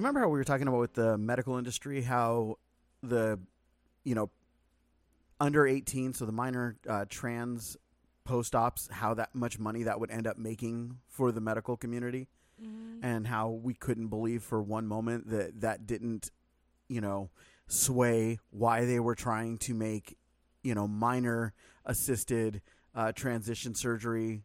You remember how we were talking about with the medical industry, how the, you know, under 18, so the minor uh, trans post ops, how that much money that would end up making for the medical community, Mm-hmm. and how we couldn't believe for one moment that that didn't, you know, sway why they were trying to make, you know, minor assisted uh, transition surgery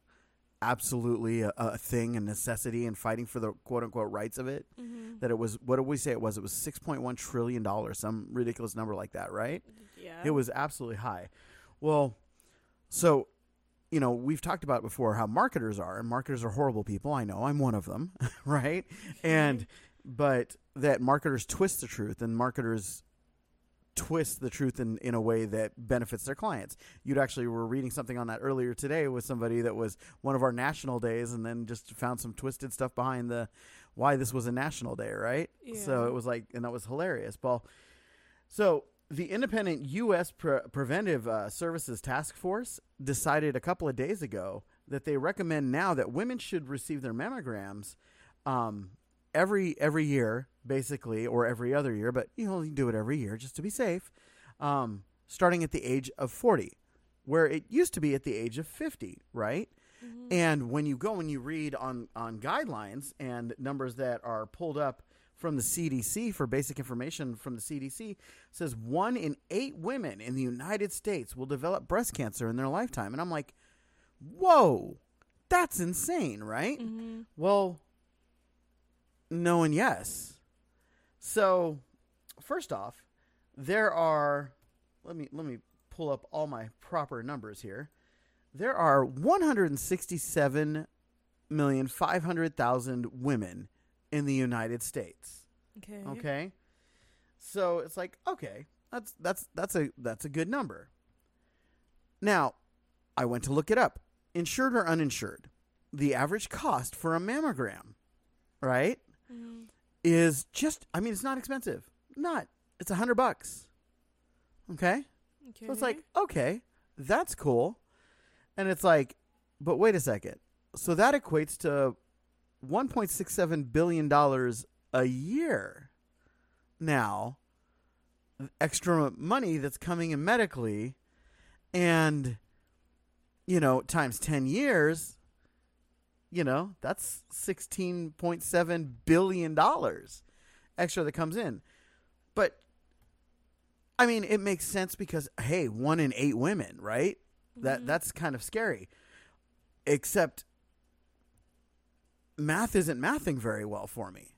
absolutely a, a thing and necessity and fighting for the quote unquote rights of it Mm-hmm. that it was what did we say it was it was 6.1 trillion dollars some ridiculous number like that right Yeah. it was absolutely high well so you know we've talked about before how marketers are and marketers are horrible people i know i'm one of them right and but that marketers twist the truth and marketers twist the truth in, in a way that benefits their clients. You'd actually were reading something on that earlier today with somebody that was one of our national days and then just found some twisted stuff behind the why this was a national day, right? So it was like, and that was hilarious. Paul. So the independent U.S. Pre- Preventive uh, Services Task Force decided a couple of days ago that they recommend now that women should receive their mammograms um, every every year, basically, or every other year, but you only do it every year just to be safe. Um, starting at the age of forty, where it used to be at the age of fifty, right? Mhm. And when you go and you read on on guidelines and numbers that are pulled up from the CDC for basic information from the CDC says one in 8 women in the United States will develop breast cancer in their lifetime. And I'm like, "Whoa. That's insane, right?" Mhm. Well, no and yes. So, first off, there are let me let me pull up all my proper numbers here. There are 167 million 500,000 women in the United States. Okay. Okay? So, it's like, okay, that's that's that's a that's a good number. Now, I went to look it up. Insured or uninsured? The average cost for a mammogram, right? Mhm. Is just I mean it's not expensive. Not. It's a hundred bucks. Okay? Okay. So it's like, okay, that's cool. And it's like, but wait a second. So that equates to one point six seven billion dollars a year. Now extra money that's coming in medically and you know, times ten years, you know, that's sixteen point seven billion dollars extra that comes in. But I mean, it makes sense because hey, one in eight women, right? That Mhm. that's kind of scary. Except math isn't mathing very well for me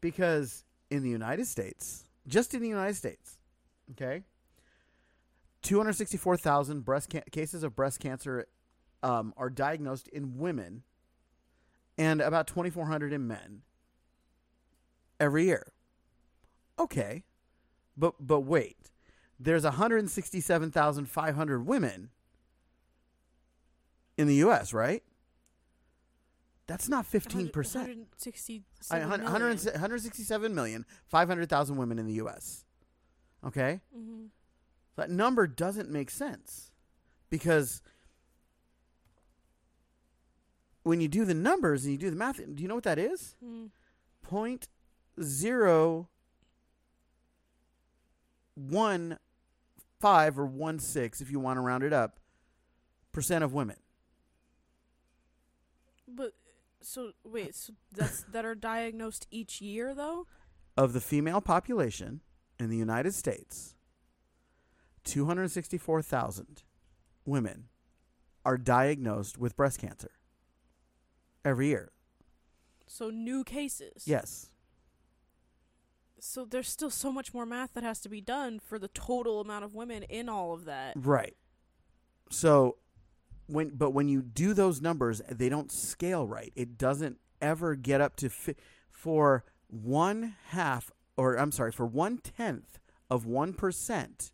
because in the United States, just in the United States, okay, 264,000 breast ca- cases of breast cancer um, are diagnosed in women and about 2,400 in men every year. Okay, but but wait, there's 167,500 women in the U.S. Right? That's not 15 percent. 167 I- hun- 100 million. 167 million 500,000 women in the U.S. Okay, Mhm. that number doesn't make sense because when you do the numbers and you do the math, do you know what that is? Mm. Point zero one five or one six, if you want to round it up, percent of women. But so wait, so that's that are diagnosed each year though? of the female population in the United States, 264,000 women are diagnosed with breast cancer every year. So new cases. Yes. So there's still so much more math that has to be done for the total amount of women in all of that. Right. So when but when you do those numbers, they don't scale right. It doesn't ever get up to fi- for one half or I'm sorry, for one tenth of one percent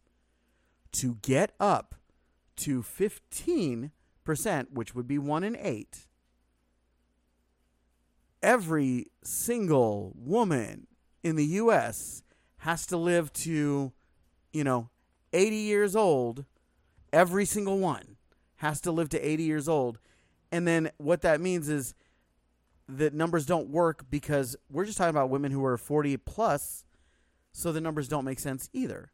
to get up to fifteen percent, which would be one in eight. Every single woman in the U.S. has to live to, you know, 80 years old. Every single one has to live to 80 years old. And then what that means is that numbers don't work because we're just talking about women who are 40 plus, so the numbers don't make sense either.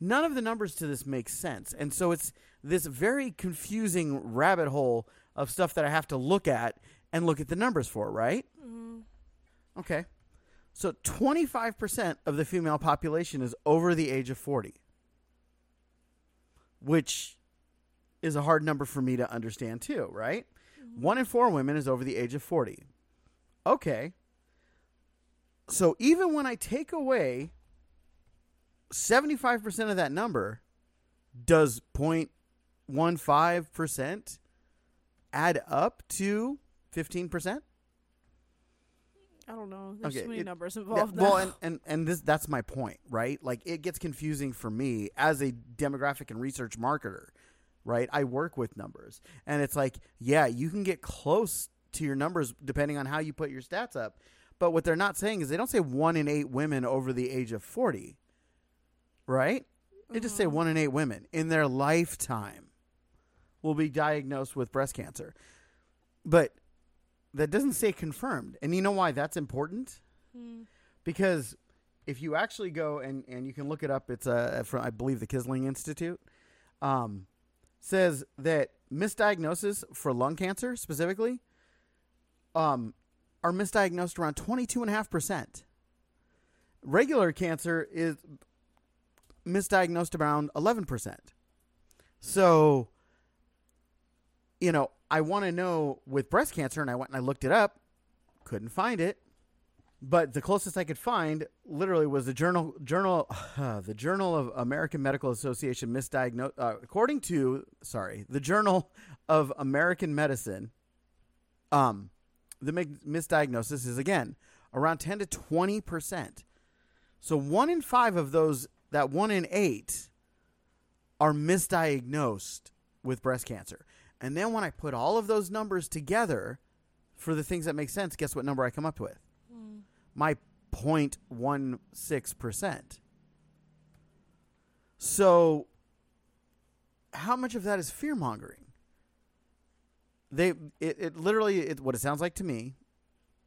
None of the numbers to this make sense. And so it's this very confusing rabbit hole of stuff that I have to look at and look at the numbers for, right? Mm. Okay. So 25% of the female population is over the age of 40, which is a hard number for me to understand, too, right? One in four women is over the age of 40. Okay. So even when I take away 75% of that number, does 0.15% add up to 15%? I don't know. There's Okay, too many it- numbers Yeah, involved well, and, and and this that's my point, right? Like it gets confusing for me as a demographic and research marketer, right? I work with numbers, and it's like, yeah, you can get close to your numbers depending on how you put your stats up, but what they're not saying is they don't say one in eight women over the age of forty, right? They just say Mhm. one in eight women in their lifetime will be diagnosed with breast cancer, but that doesn't say confirmed. And you know why that's important? Mm. because if you actually go and, and you can look it up, it's uh, from I believe the Kisling Institute, um, says that misdiagnosis for lung cancer specifically, um, are misdiagnosed around twenty two and a half percent. Regular cancer is misdiagnosed around eleven percent. So, you know, I want to know with breast cancer, and I went and I looked it up, couldn't find it. But the closest I could find literally was the journal journal the Journal of American Medical Association misdiagnosed uh, according to sorry the Journal of American Medicine um the misdiagnosis is again around 10 to 20 percent. So one in five of those that one in eight are misdiagnosed with breast cancer and then when I put all of those numbers together for the things that make sense guess what number I come up with Mm. my 0.16%. So how much of that is fear mongering? They it, it literally it, what it sounds like to me.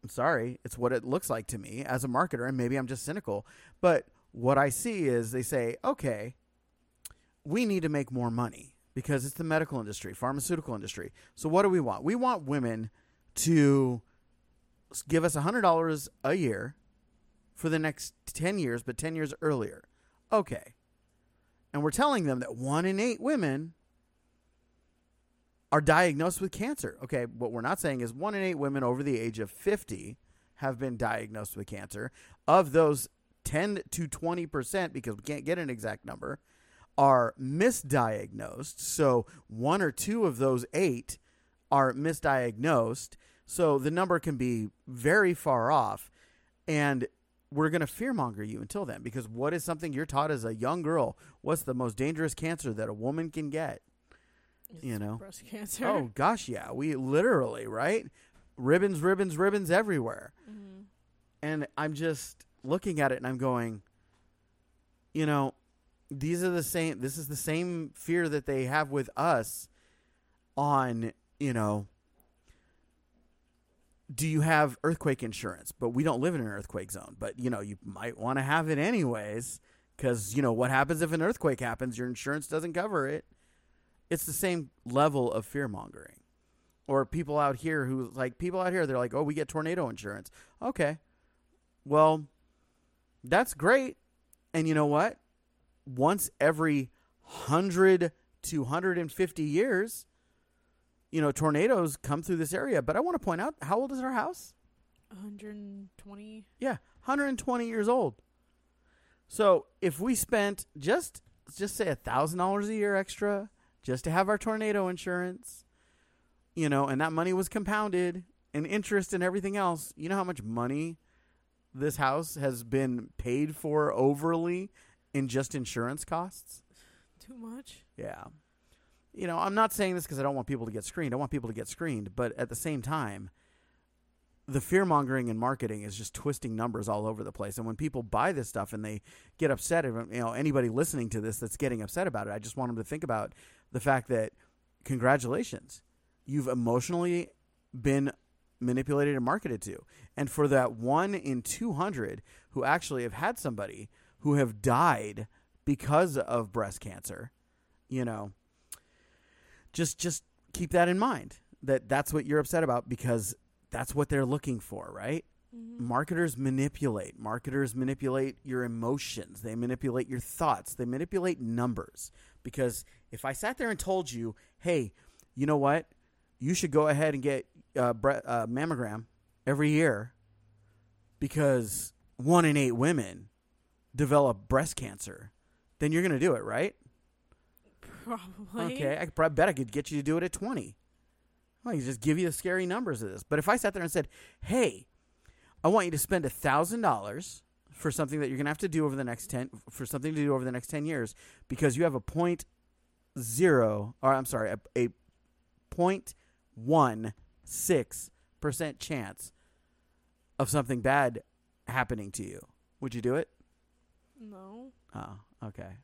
I'm sorry, it's what it looks like to me as a marketer and maybe I'm just cynical, but what I see is they say, "Okay, we need to make more money because it's the medical industry, pharmaceutical industry. So what do we want? We want women to give us $100 a year for the next 10 years, but 10 years earlier. Okay. And we're telling them that one in eight women are diagnosed with cancer. Okay. What we're not saying is one in eight women over the age of 50 have been diagnosed with cancer. Of those, 10 to 20%, because we can't get an exact number, are misdiagnosed. So one or two of those eight are misdiagnosed. So the number can be very far off. And we're going to fearmonger you until then because what is something you're taught as a young girl? What's the most dangerous cancer that a woman can get? You know. breast cancer. Oh, gosh, yeah. We literally, right? Ribbons, ribbons, ribbons everywhere. Mhm. And I'm just looking at it and I'm going, you know, these are the same, this is the same fear that they have with us on, you know, do you have earthquake insurance? But we don't live in an earthquake zone. But, you know, you might want to have it anyways because, you know, what happens if an earthquake happens? Your insurance doesn't cover it. It's the same level of fear mongering. Or people out here who, like, people out here, they're like, oh, we get tornado insurance. Okay. Well, that's great. And you know what? Once every 100 to 150 years, you know, tornadoes come through this area. But I want to point out how old is our house? 120. Yeah, 120 years old. So if we spent just just say a thousand dollars a year extra just to have our tornado insurance, you know, and that money was compounded and interest and everything else, you know how much money this house has been paid for overly in just insurance costs? Too much. Yeah. You know, I'm not saying this because I don't want people to get screened. I want people to get screened. But at the same time, the fear mongering and marketing is just twisting numbers all over the place. And when people buy this stuff and they get upset, you know, anybody listening to this that's getting upset about it, I just want them to think about the fact that congratulations, you've emotionally been manipulated and marketed to. And for that one in 200 who actually have had somebody who have died because of breast cancer, you know, just just keep that in mind that that's what you're upset about because that's what they're looking for, right? Mm-hmm. Marketers manipulate. Marketers manipulate your emotions. They manipulate your thoughts. They manipulate numbers. Because if I sat there and told you, hey, you know what? You should go ahead and get a bre- uh, mammogram every year because one in eight women develop breast cancer, then you're going to do it, right? Probably. Okay, I could bet I could get you to do it at 20. I could just give you the scary numbers of this. But if I sat there and said, hey, I want you to spend $1,000 for something that you're going to have to do over the next 10, for something to do over the next 10 years because you have a point zero, or I'm sorry, a, a 0.16% chance of something bad happening to you. Would you do it? No. Oh, okay.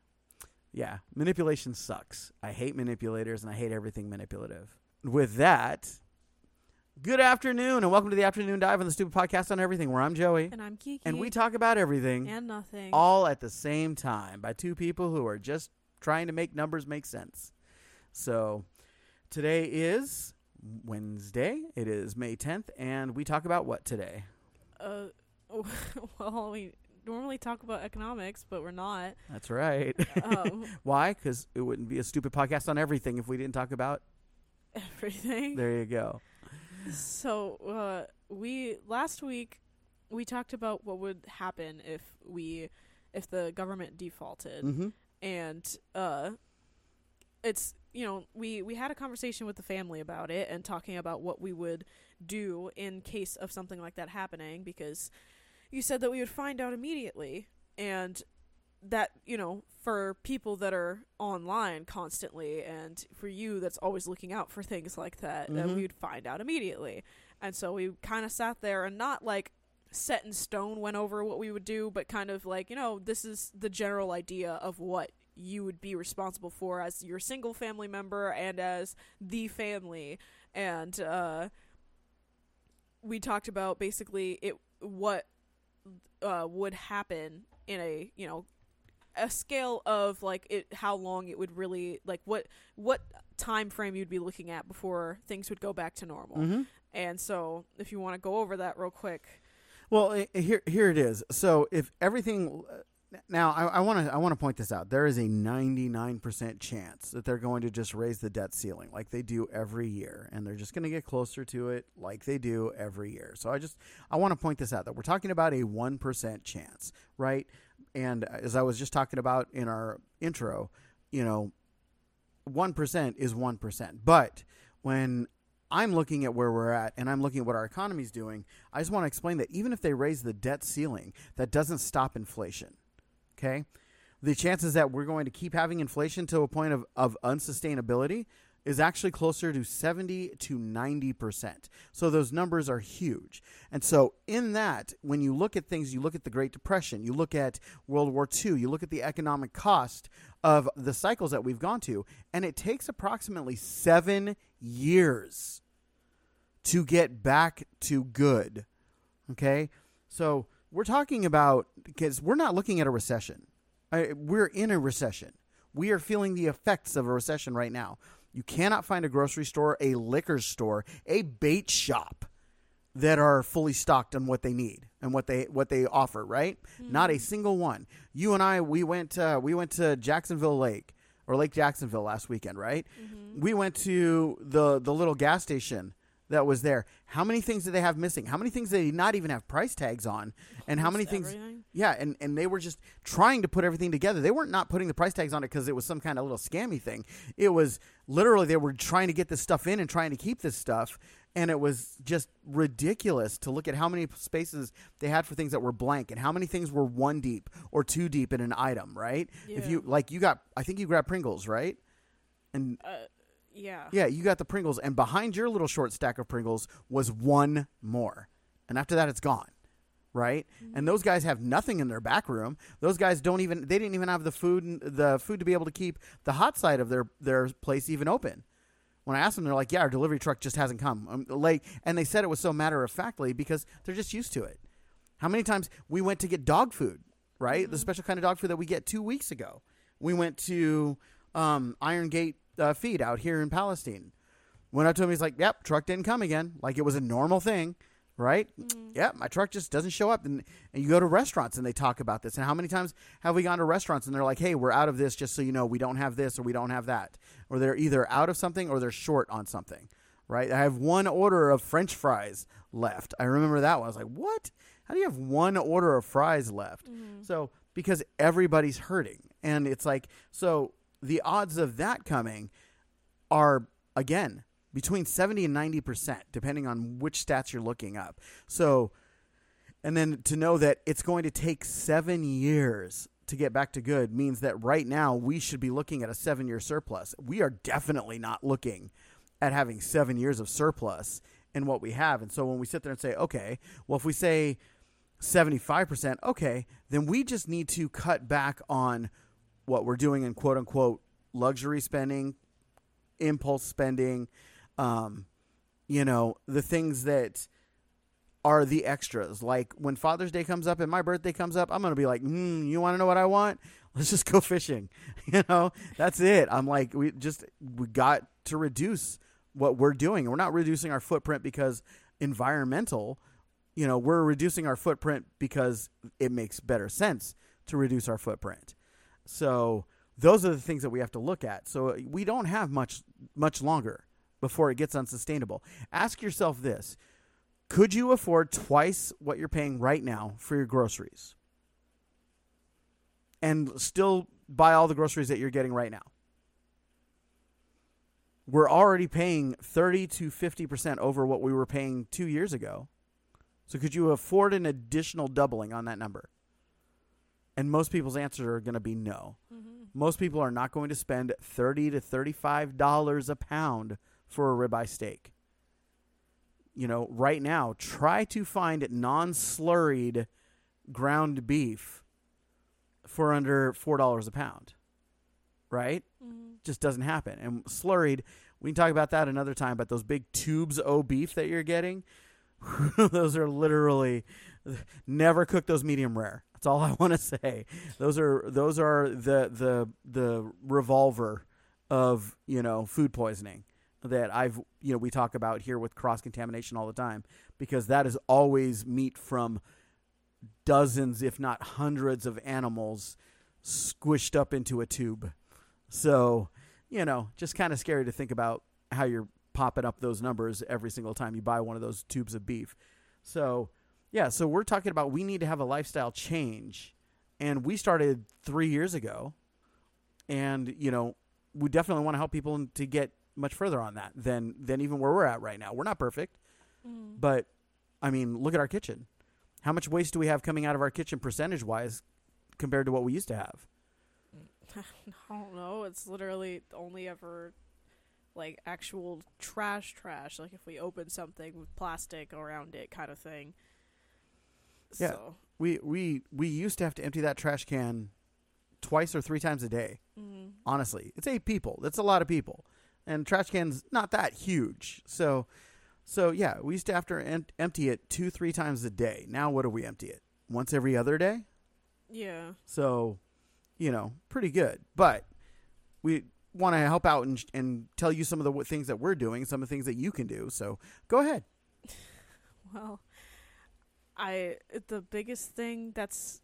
Yeah, manipulation sucks. I hate manipulators and I hate everything manipulative. With that, good afternoon and welcome to the Afternoon Dive on the Stupid Podcast on Everything, where I'm Joey. And I'm Kiki. And we talk about everything and nothing. all at the same time by two people who are just trying to make numbers make sense. So today is Wednesday. It is May 10th, and we talk about what today? uh, well, we normally talk about economics, but we're not. That's right. Um, Why? Because it wouldn't be a stupid podcast on everything if we didn't talk about. everything. There you go. So, uh, we last week we talked about what would happen if we if the government defaulted. Mm-hmm. and uh it's you know we we had a conversation with the family about it and talking about what we would do in case of something like that happening because you said that we would find out immediately. And that you know for people that are online constantly and for you that's always looking out for things like that that Mhm. we would find out immediately. And so we kind of sat there and not like set in stone went over what we would do but kind of like you know this is the general idea of what you would be responsible for as your single family member and as the family. And uh we talked about basically it what uh would happen in a you know a scale of like it how long it would really like what what time frame you'd be looking at before things would go back to normal Mm-hmm. and so if you want to go over that real quick Well, here here it is. So if everything now, I want to I want to point this out. There is a ninety nine percent chance that they're going to just raise the debt ceiling like they do every year, and they're just going to get closer to it like they do every year. So I just I want to point this out that we're talking about a one percent chance, right? And as I was just talking about in our intro, you know, one percent is one percent, but when I'm looking at where we're at and I'm looking at what our economy's doing, I just want to explain that even if they raise the debt ceiling, that doesn't stop inflation. Okay? The chances that we're going to keep having inflation to a point of, of unsustainability is actually closer to 70 to 90%. So those numbers are huge. And so, in that, when you look at things, you look at the Great Depression, you look at World War II, you look at the economic cost of the cycles that we've gone to, and it takes approximately seven years to get back to good. Okay? So, we're talking about because we're not looking at a recession. I, we're in a recession. We are feeling the effects of a recession right now. You cannot find a grocery store, a liquor store, a bait shop that are fully stocked on what they need and what they what they offer. Right? Not a single one. You and I, we went uh, we went to Jacksonville Lake or Lake Jacksonville last weekend. Right? We went to the the little gas station that was there. How many things did they have missing? How many things did they not even have price tags on? And how many things? everything. Yeah, and, and they were just trying to put everything together. They weren't not putting the price tags on it because it was some kind of little scammy thing. It was literally they were trying to get this stuff in and trying to keep this stuff. And it was just ridiculous to look at how many spaces they had for things that were blank and how many things were one deep or two deep in an item, right? If you like you got I think you grabbed Pringles, right? And uh yeah yeah, you got the Pringles, and behind your little short stack of Pringles was one more, and after that, it's gone, right? And those guys have nothing in their back room. Those guys don't even they didn't even have the food the food to be able to keep the hot side of their their place even open. when I asked them, they're like, "Yeah, our delivery truck just hasn't come." Um, like, and they said it was so matter of factly because they're just used to it. How many times we went to get dog food, right? Mm-hmm. The special kind of dog food that we get two weeks ago. We went to um, Iron Gate uh, Feed out here in Palestine. Went up to him, he's like, "Yep, truck didn't come again." Like it was a normal thing, right? Yep, my truck just doesn't show up. And, and you go to restaurants and they talk about this. And how many times have we gone to restaurants and they're like, "Hey, we're out of this. Just so you know, we don't have this or we don't have that." Or they're either out of something or they're short on something, right? I have one order of French fries left. I remember that one. I was like, "What? How do you have one order of fries left?" So because everybody's hurting, and it's like so the odds of that coming are again between 70 and 90% depending on which stats you're looking up. So and then to know that it's going to take seven years to get back to good means that right now we should be looking at a seven year surplus. We are definitely not looking at having seven years of surplus in what we have. And so when we sit there and say okay well if we say 75% okay then we just need to cut back on what we're doing in quote unquote luxury spending impulse spending um, you know the things that are the extras. Like when father's day comes up and my birthday comes up i'm gonna be like mm, you want to know what i want? Let's just go fishing. You know? That's it. I'm like we just we got to reduce what we're doing. We're not reducing our footprint because environmental. You know we're reducing our footprint because it makes better sense to reduce our footprint so those are the things that we have to look at. So uh, we don't have much much longer before it gets unsustainable. Ask yourself this. Could you afford twice what you're paying right now for your groceries? And still buy all the groceries that you're getting right now. We're already paying 30 to 50% over what we were paying 2 years ago. So could you afford an additional doubling on that number and most people's answers are going to be no Mm-hmm. most people are not going to spend 30 to 35 dollars a pound for a ribeye steak you know right now try to find non-slurried ground beef for under four dollars a pound right Mm-hmm. just doesn't happen and slurried we can talk about that another time but those big tubes o beef that you're getting those are literally never cook those medium rare. That's all i want to say. Those are those are the the the revolver of you know food poisoning that i've you know we talk about here with cross contamination all the time because that is always meat from dozens if not hundreds of animals squished up into a tube. So you know just kind of scary to think about how you're popping up those numbers every single time you buy one of those tubes of beef. So yeah, so we're talking about we need to have a lifestyle change, and we started three years ago, and you know we definitely want to help people to get much further on that than than even where we're at right now. We're not perfect, Mm-hmm. but I mean, look at our kitchen. How much waste do we have coming out of our kitchen percentage wise compared to what we used to have? I don't know. It's literally only ever like actual trash, trash. Like if we open something with plastic around it, kind of thing. Yeah. So, We we we used to have to empty that trash can twice or three times a day. mm, honestly. It's eight people. That's a lot of people. And trash can's not that huge. So so yeah, we used to have to em- empty it 2 3 times a day. Now what do we empty it? Once every other day? yeah. So, you know, pretty good. But we want to help out and and tell you some of the w- things that we're doing, some of the things that you can do. So, go ahead. Well, I the biggest thing that's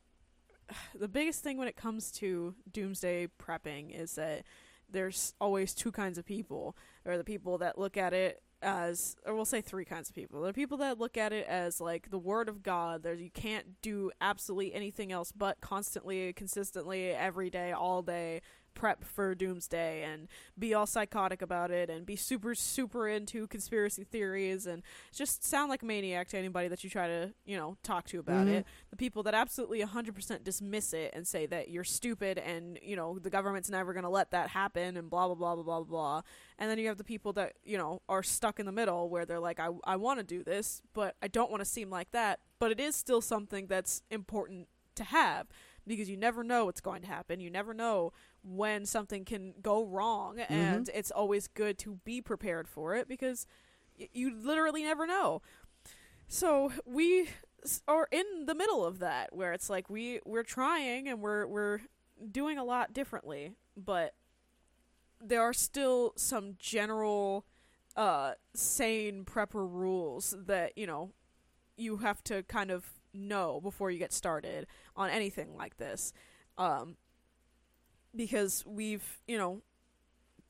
the biggest thing when it comes to doomsday prepping is that there's always two kinds of people. Are the people that look at it as or we'll say three kinds of people. There are people that look at it as like the word of God. There you can't do absolutely anything else but constantly, consistently, every day, all day prep for doomsday and be all psychotic about it and be super super into conspiracy theories and just sound like a maniac to anybody that you try to, you know, talk to about Mhm. it. The people that absolutely 100% dismiss it and say that you're stupid and, you know, the government's never going to let that happen and blah, blah, blah, blah, blah, blah. And then you have the people that, you know, are stuck in the middle where they're like, I, I want to do this, but I don't want to seem like that. But it is still something that's important to have because you never know what's going to happen. You never know when something can go wrong, and it's always good to be prepared for it because y- you literally never know. So we s- are in the middle of that where it's like we we're trying and we're we're doing a lot differently, but there are still some general uh sane prepper rules that, you know, you have to kind of know before you get started on anything like this. Um because we've, you know,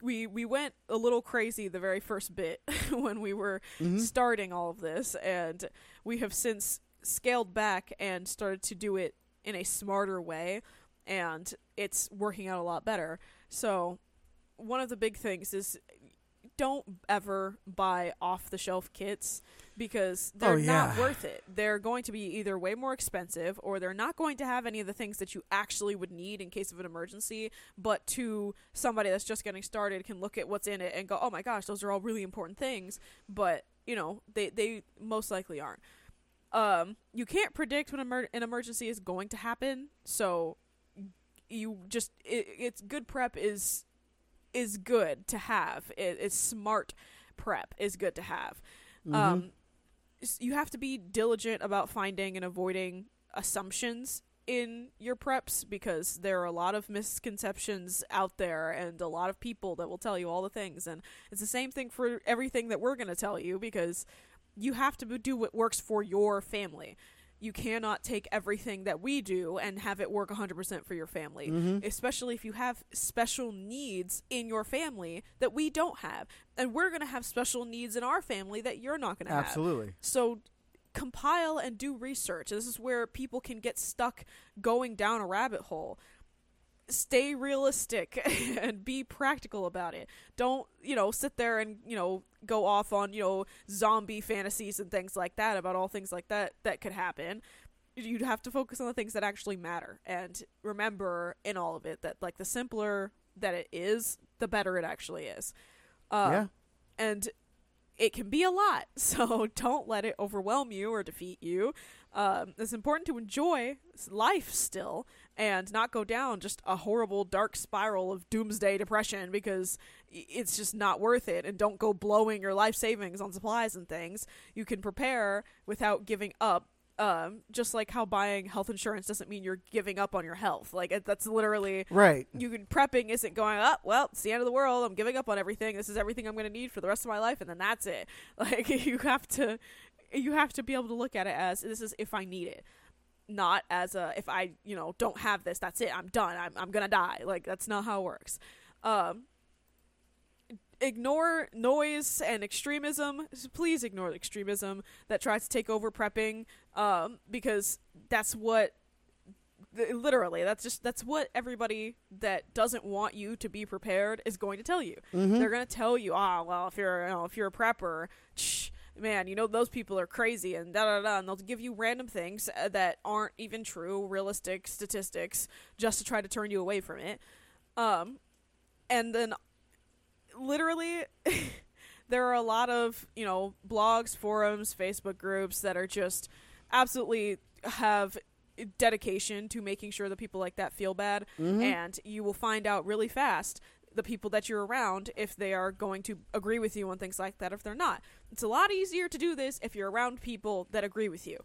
we we went a little crazy the very first bit when we were Mhm. starting all of this and we have since scaled back and started to do it in a smarter way and it's working out a lot better. So one of the big things is don't ever buy off the shelf kits because they're Oh, not worth it. They're going to be either way more expensive or they're not going to have any of the things that you actually would need in case of an emergency, but to somebody that's just getting started can look at what's in it and go, "Oh my gosh, those are all really important things," but, you know, they they most likely aren't. Um you can't predict when emer- an emergency is going to happen, so you just it, it's good prep is is good to have. It's smart prep is good to have. Mhm. Um, you have to be diligent about finding and avoiding assumptions in your preps because there are a lot of misconceptions out there and a lot of people that will tell you all the things and it's the same thing for everything that we're going to tell you because you have to do what works for your family. You cannot take everything that we do and have it work 100% for your family Mhm. especially if you have special needs in your family that we don't have. And we're going to have special needs in our family that you're not going to have. Absolutely. So compile and do research. This is where people can get stuck going down a rabbit hole. Stay realistic and be practical about it. Don't, you know, sit there and, you know, go off on, you know, zombie fantasies and things like that about all things like that that could happen. You'd have to focus on the things that actually matter and remember in all of it that like the simpler that it is, the better it actually is. Um, yeah. and it can be a lot. So don't let it overwhelm you or defeat you. Um, it's important to enjoy life still and not go down just a horrible dark spiral of doomsday depression because it's just not worth it. And don't go blowing your life savings on supplies and things. You can prepare without giving up. Um, just like how buying health insurance doesn't mean you're giving up on your health. Like it- that's literally Right. you can prepping isn't going up well it's the end of the world i'm giving up on everything this is everything i'm going to need for the rest of my life and then that's it like you have to you have to be able to look at it as this is if i need it. Not as a if i you know don't have this that's it i'm done i'm, I'm gonna die. Like that's not how it works. Um ignore noise and extremism. Please ignore the extremism that tries to take over prepping um because that's what literally that's just that's what everybody that doesn't want you to be prepared is going to tell you. Mhm. they're going to tell you ah well if you're you know, if you're a prepper shh, man you know those people are crazy and da da da and they'll give you random things uh, that aren't even true realistic statistics just to try to turn you away from it um and then literally there are a lot of you know blogs forums facebook groups that are just absolutely have dedication to making sure that people like that feel bad Mhm. and you will find out really fast the people that you're around if they are going to agree with you on things like that if they're not. It's a lot easier to do this if you're around people that agree with you.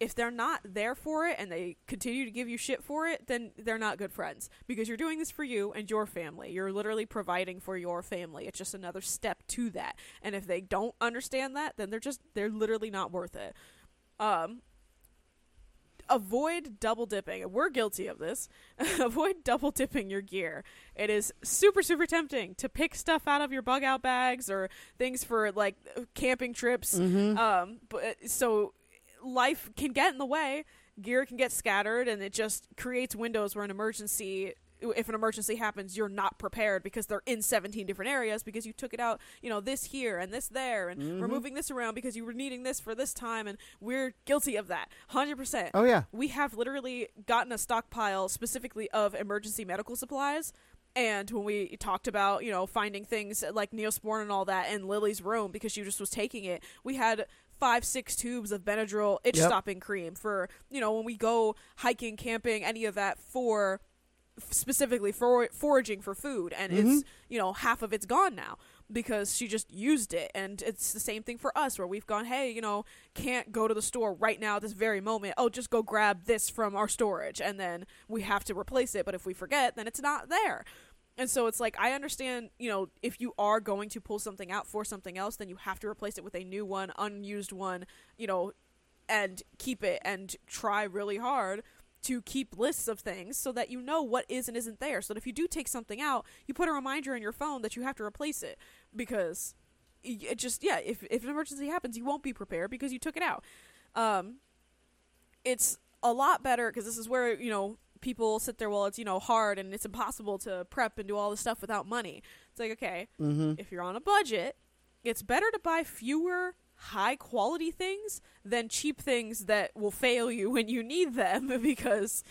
If they're not there for it and they continue to give you shit for it then they're not good friends because you're doing this for you and your family. You're literally providing for your family. It's just another step to that. And if they don't understand that then they're just they're literally not worth it. Um avoid double dipping. We're guilty of this. avoid double dipping your gear. It is super super tempting to pick stuff out of your bug out bags or things for like camping trips. Mhm. Um but so life can get in the way. Gear can get scattered and it just creates windows where an emergency if an emergency happens, you're not prepared because they're in 17 different areas because you took it out, you know, this here and this there, and we're Mhm. moving this around because you were needing this for this time, and we're guilty of that. 100% Oh yeah. we have literally gotten a stockpile specifically of emergency medical supplies. And when we talked about, you know, finding things like Neosporin and all that in Lily's room because she just was taking it, we had five six tubes of benadryl itch Yep. stopping cream for you know when we go hiking camping any of that for specifically for foraging for food and Mm-hmm. it's you know half of it's gone now because she just used it. And it's the same thing for us where we've gone hey you know can't go to the store right now at this very moment. Oh just go grab this from our storage and then we have to replace it. But if we forget then it's not there. And so it's like I understand, you know, if you are going to pull something out for something else, then you have to replace it with a new one, unused one, you know, and keep it and try really hard to keep lists of things so that you know what is and isn't there. So that if you do take something out, you put a reminder in your phone that you have to replace it because it just yeah, if if an emergency happens, you won't be prepared because you took it out. Um it's a lot better because this is where, you know, people sit there well it's you know hard and it's impossible to prep and do all this stuff without money it's like okay Mm-hmm. if you're on a budget it's better to buy fewer high quality things than cheap things that will fail you when you need them because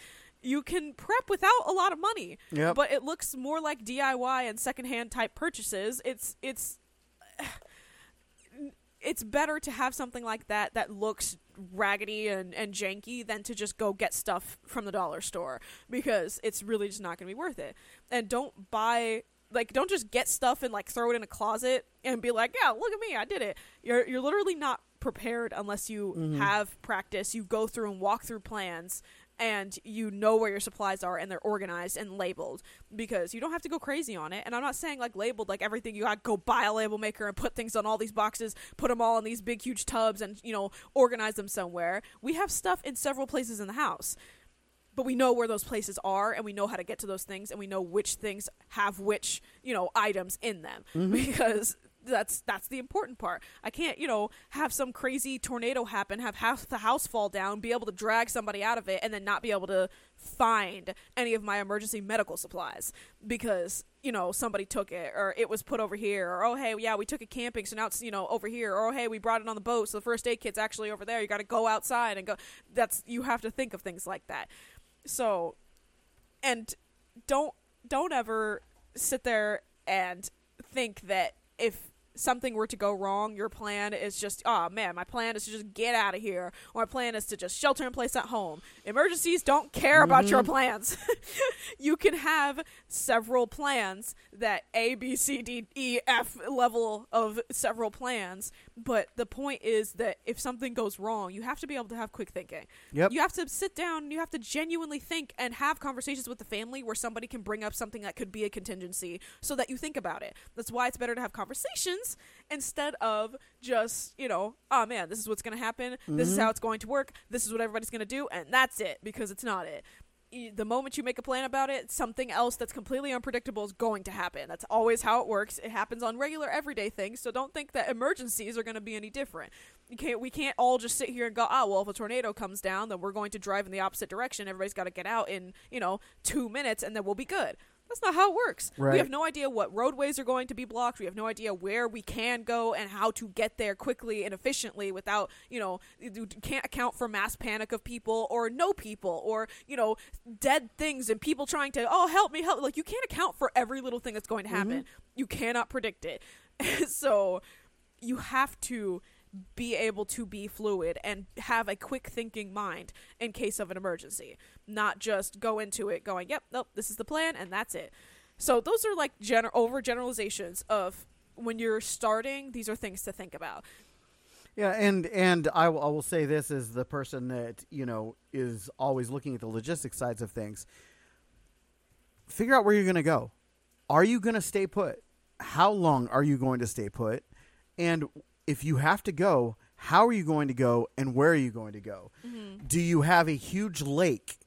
you can prep without a lot of money Yep. but it looks more like DIY and secondhand type purchases it's it's it's better to have something like that that looks raggedy and, and janky than to just go get stuff from the dollar store because it's really just not going to be worth it. And don't buy like don't just get stuff and like throw it in a closet and be like, "Yeah, look at me, I did it." You're you're literally not prepared unless you Mhm. have practice. You go through and walk through plans and you know where your supplies are and they're organized and labeled because you don't have to go crazy on it. And I'm not saying like labeled like everything you got go buy a label maker and put things on all these boxes, put them all in these big huge tubs and you know organize them somewhere. We have stuff in several places in the house. But we know where those places are and we know how to get to those things and we know which things have which, you know, items in them. Mm-hmm. Because that's that's the important part. I can't, you know, have some crazy tornado happen, have half the house fall down, be able to drag somebody out of it, and then not be able to find any of my emergency medical supplies because you know somebody took it or it was put over here or oh hey yeah we took it camping so now it's you know over here or oh hey we brought it on the boat so the first aid kit's actually over there you got to go outside and go that's you have to think of things like that so and don't don't ever sit there and think that if something were to go wrong, your plan is just, oh man, my plan is to just get out of here, or my plan is to just shelter in place at home. Emergencies don't care about your mm-hmm. plans. you can have several plans that A, B, C, D, E, F level of several plans, but the point is that if something goes wrong, you have to be able to have quick thinking. Yep. You have to sit down, you have to genuinely think and have conversations with the family where somebody can bring up something that could be a contingency so that you think about it. That's why it's better to have conversations instead of just, you know, oh man, this is what's going to happen. This is Mhm. how it's going to work. This is what everybody's going to do. And that's it because it's not it. The moment you make a plan about it, something else that's completely unpredictable is going to happen. That's always how it works. It happens on regular everyday things, so don't think that emergencies are going to be any different. You can't we can't all just sit here and go, "Oh, well, if a tornado comes down, then we're going to drive in the opposite direction. Everybody's got to get out in, you know, 2 minutes and then we'll be good." That's not how it works. Right. We have no idea what roadways are going to be blocked. We have no idea where we can go and how to get there quickly and efficiently without, you know, you can't account for mass panic of people or no people or, you know, dead things and people trying to, oh, help me, help. Like, you can't account for every little thing that's going to mm-hmm. happen. You cannot predict it. so you have to be able to be fluid and have a quick thinking mind in case of an emergency, not just go into it going, "Yep, nope, this is the plan and that's it." So those are like gener- generalizations of when you're starting, these are things to think about. Yeah, and and I will, will say this as the person that you know is always looking at the logistics sides of things. Figure out where you're going to go. Are you going to stay put? How long are you going to stay put? And if you have to go, how are you going to go, and where are you going to go? Mm-hmm. Do you have a huge lake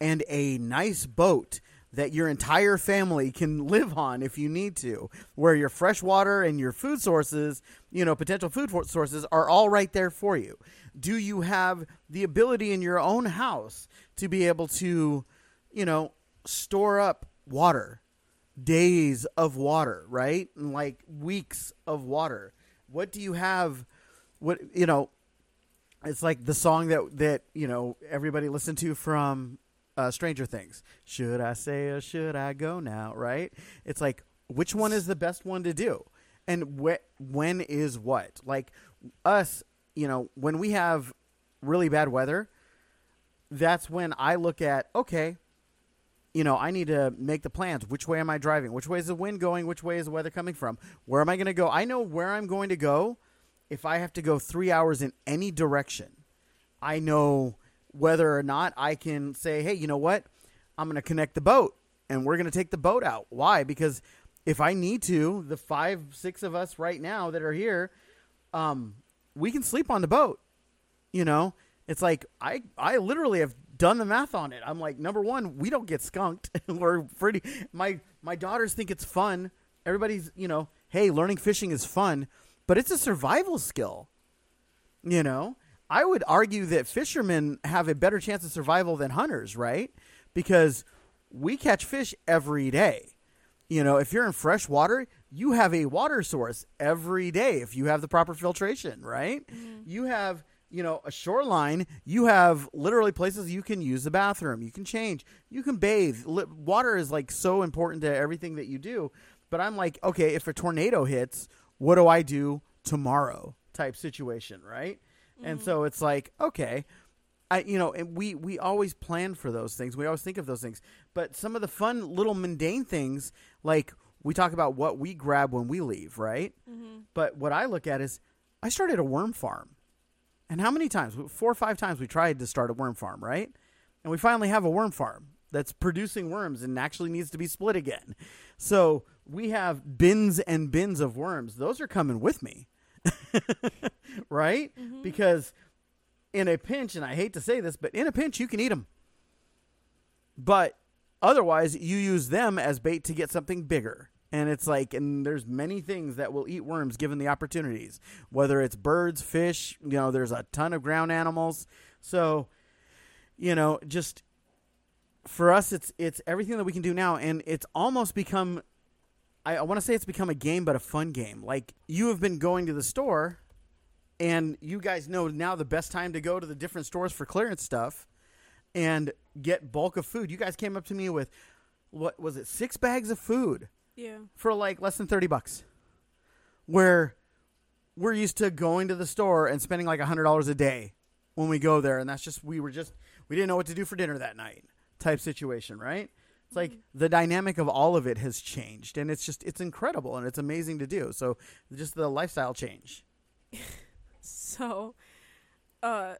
and a nice boat that your entire family can live on if you need to, where your fresh water and your food sources, you know, potential food for- sources are all right there for you? Do you have the ability in your own house to be able to, you know, store up water, days of water, right? And like weeks of water? What do you have? What, you know, it's like the song that that you know everybody listened to from uh, Stranger Things. Should I say or should I go now? Right? It's like which one is the best one to do, and wh- when is what? Like us you know, when we have really bad weather, that's when I look at okay, you know, I need to make the plans. Which way am I driving? Which way is the wind going? Which way is the weather coming from? Where am I going to go? I know where I'm going to go if I have to go three hours in any direction. I know whether or not I can say, hey, you know what? I'm going to connect the boat and we're going to take the boat out. Why? Because if I need to, the five, six of us right now that are here, um, we can sleep on the boat. You know, it's like I, I literally have done the math on it. I'm like, number one, we don't get skunked. We're pretty. My my daughters think it's fun. Everybody's, you know, hey, learning fishing is fun, but it's a survival skill. You know, I would argue that fishermen have a better chance of survival than hunters, right? Because we catch fish every day. You know, if you're in fresh water, you have a water source every day if you have the proper filtration, right? Mm-hmm. You have, you know, a shoreline, you have literally places you can use the bathroom, you can change, you can bathe. Water is like so important to everything that you do. But I'm like, okay, if a tornado hits, what do I do tomorrow? Type situation, right? And mm-hmm. so it's like, okay, I you know, and we we always plan for those things. We always think of those things. But some of the fun little mundane things like we talk about what we grab when we leave, right? Mm-hmm. But what I look at is I started a worm farm. And how many times? Four or five times we tried to start a worm farm, right? And we finally have a worm farm that's producing worms and actually needs to be split again. So we have bins and bins of worms. Those are coming with me. right? Mm-hmm. Because in a pinch, and I hate to say this, but in a pinch, you can eat them. But otherwise, you use them as bait to get something bigger. And it's like, and there's many things that will eat worms given the opportunities, whether it's birds, fish, you know, there's a ton of ground animals. So, you know, just for us, it's it's everything that we can do now, and it's almost become I, I want to say it's become a game, but a fun game. Like you have been going to the store, and you guys know now the best time to go to the different stores for clearance stuff and get bulk of food. You guys came up to me with what was it, six bags of food? Yeah. For like less than thirty bucks. Where we're used to going to the store and spending like a hundred dollars a day when we go there, and that's just we were just we didn't know what to do for dinner that night type situation, right? It's like the dynamic of all of it has changed, and it's just it's incredible and it's amazing to do. So just the lifestyle change. so, uh,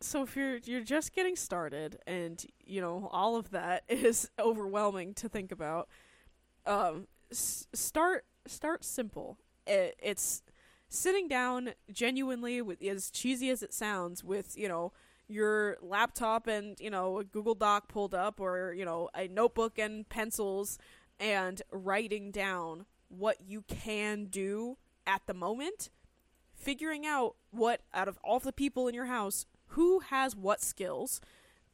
so if you're you're just getting started, and you know all of that is overwhelming to think about, um, s- start start simple. It, it's sitting down genuinely with as cheesy as it sounds with you know your laptop and you know a Google Doc pulled up or you know a notebook and pencils and writing down what you can do at the moment figuring out what out of all the people in your house who has what skills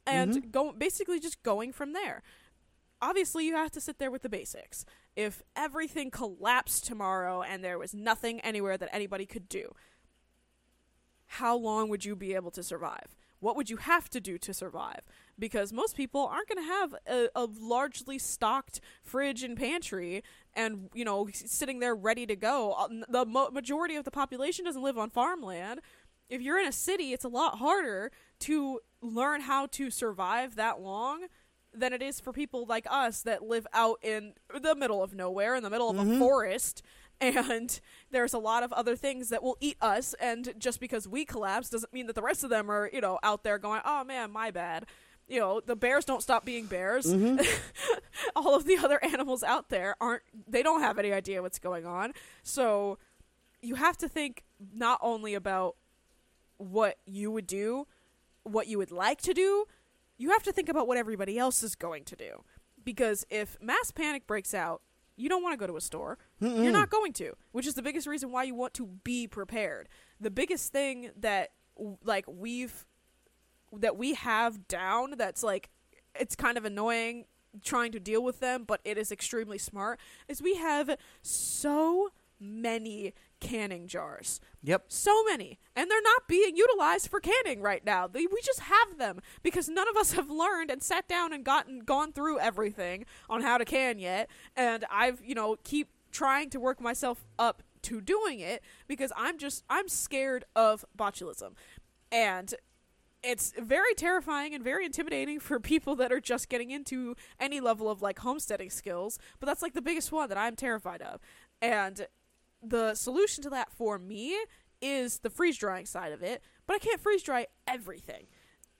and mm-hmm. go basically just going from there obviously you have to sit there with the basics if everything collapsed tomorrow and there was nothing anywhere that anybody could do how long would you be able to survive what would you have to do to survive? Because most people aren't going to have a, a, largely stocked fridge and pantry and, you know, sitting there ready to go. Uh, the mo- majority of the population doesn't live on farmland. If you're in a city, it's a lot harder to learn how to survive that long than it is for people like us that live out in the middle of nowhere, in the middle of mm-hmm. a forest, and there's a lot of other things that will eat us. And just because we collapse doesn't mean that the rest of them are you know out there going oh man my bad. You know the bears don't stop being bears. Mm-hmm. all of the other animals out there aren't they don't have any idea what's going on. So you have to think not only about what you would do what you would like to do you have to think about what everybody else is going to do because if mass panic breaks out you don't want to go to a store. Mm-mm. You're not going to, which is the biggest reason why you want to be prepared. The biggest thing that like we've that we have down that's like it's kind of annoying trying to deal with them, but it is extremely smart is we have so many canning jars. Yep. So many. And they're not being utilized for canning right now. They, we just have them because none of us have learned and sat down and gotten gone through everything on how to can yet. And I've, you know, keep trying to work myself up to doing it because I'm just I'm scared of botulism. And it's very terrifying and very intimidating for people that are just getting into any level of like homesteading skills, but that's like the biggest one that I'm terrified of. And the solution to that for me is the freeze drying side of it, but I can't freeze dry everything.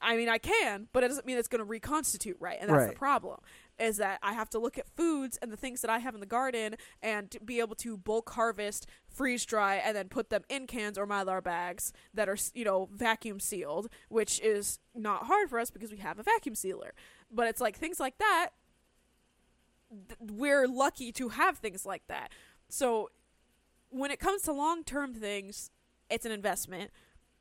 I mean, I can, but it doesn't mean it's going to reconstitute right, and that's Right. the problem. Is that I have to look at foods and the things that I have in the garden and be able to bulk harvest, freeze dry, and then put them in cans or mylar bags that are, you know, vacuum sealed, which is not hard for us because we have a vacuum sealer. But it's like things like that. th- We're lucky to have things like that. So when it comes to long term things, it's an investment.